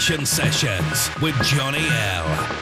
Sessions with Johnny L.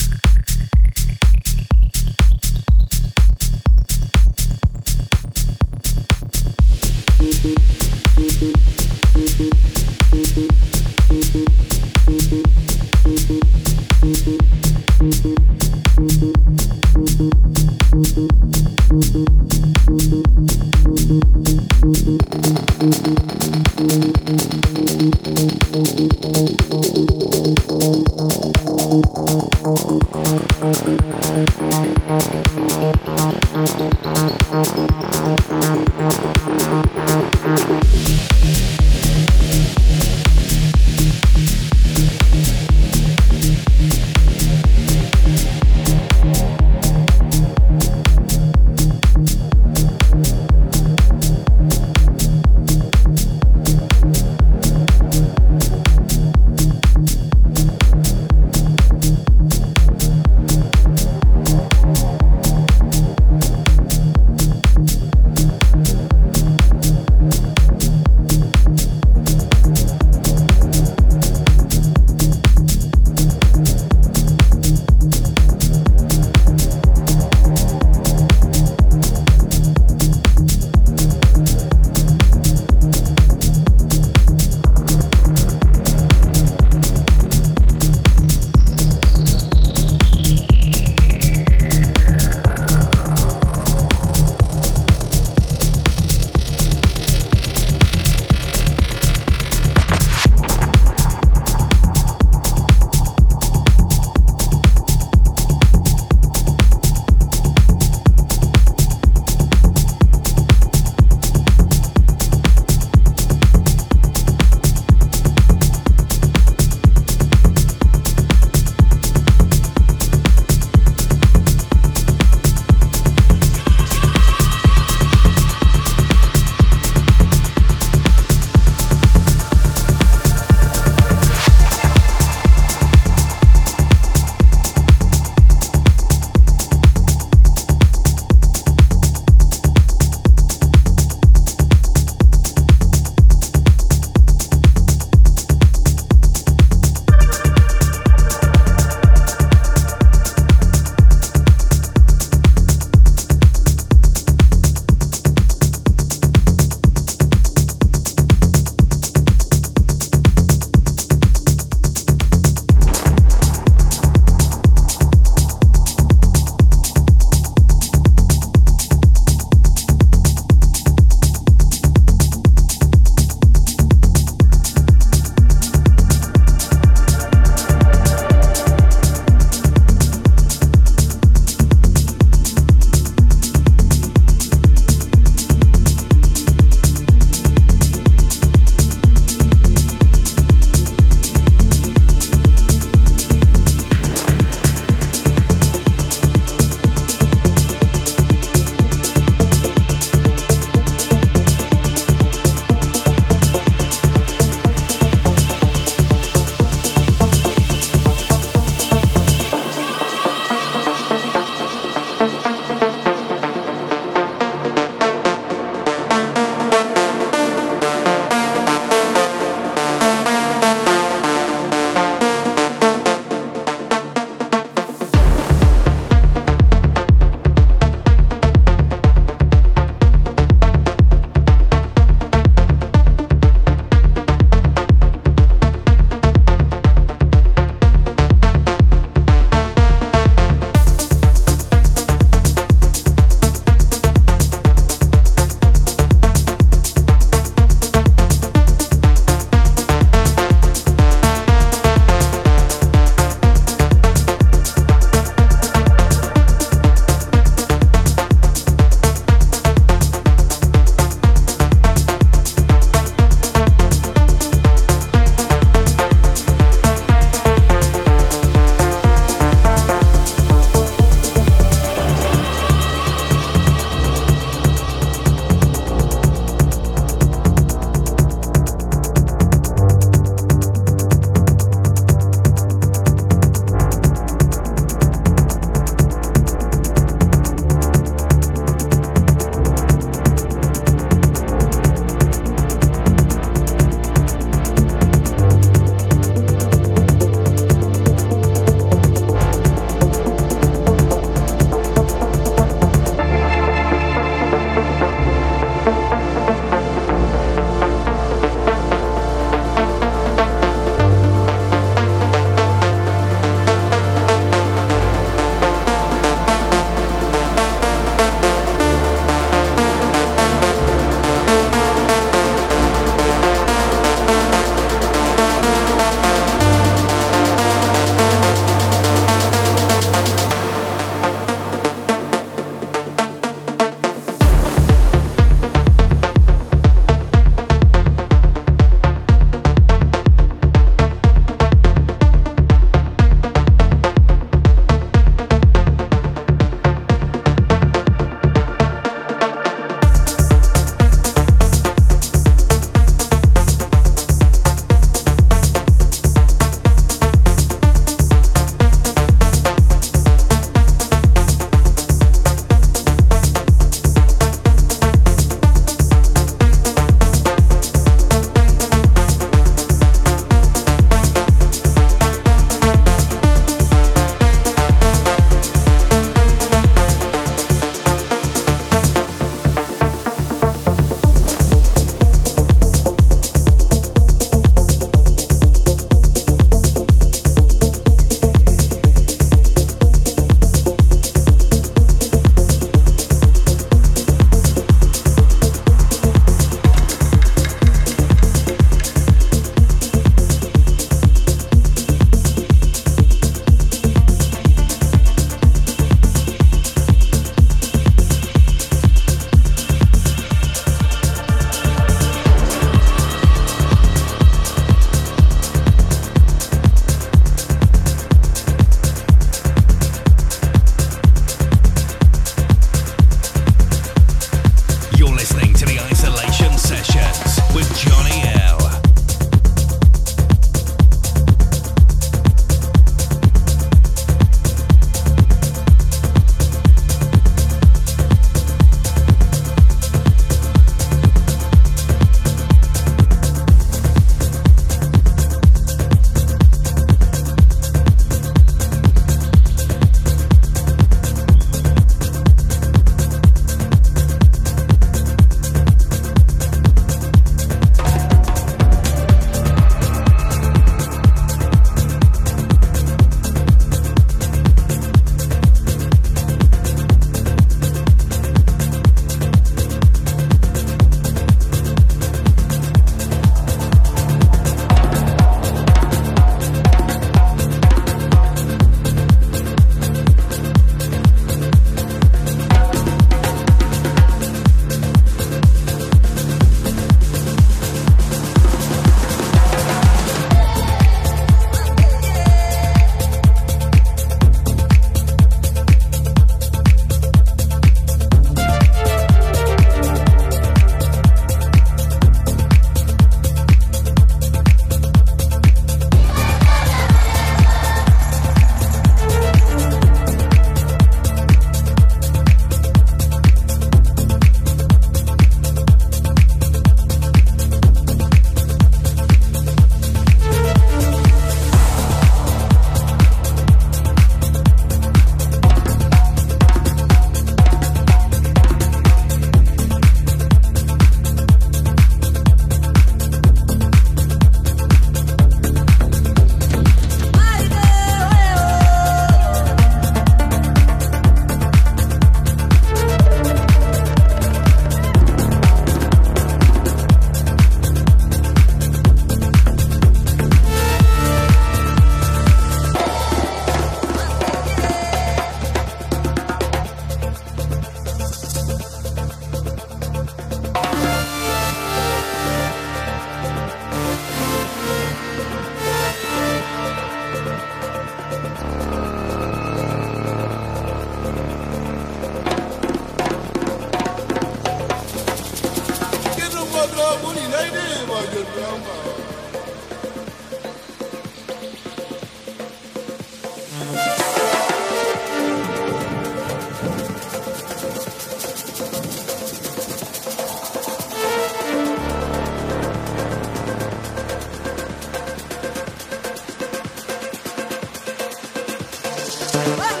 Bye.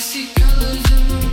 I see colors in the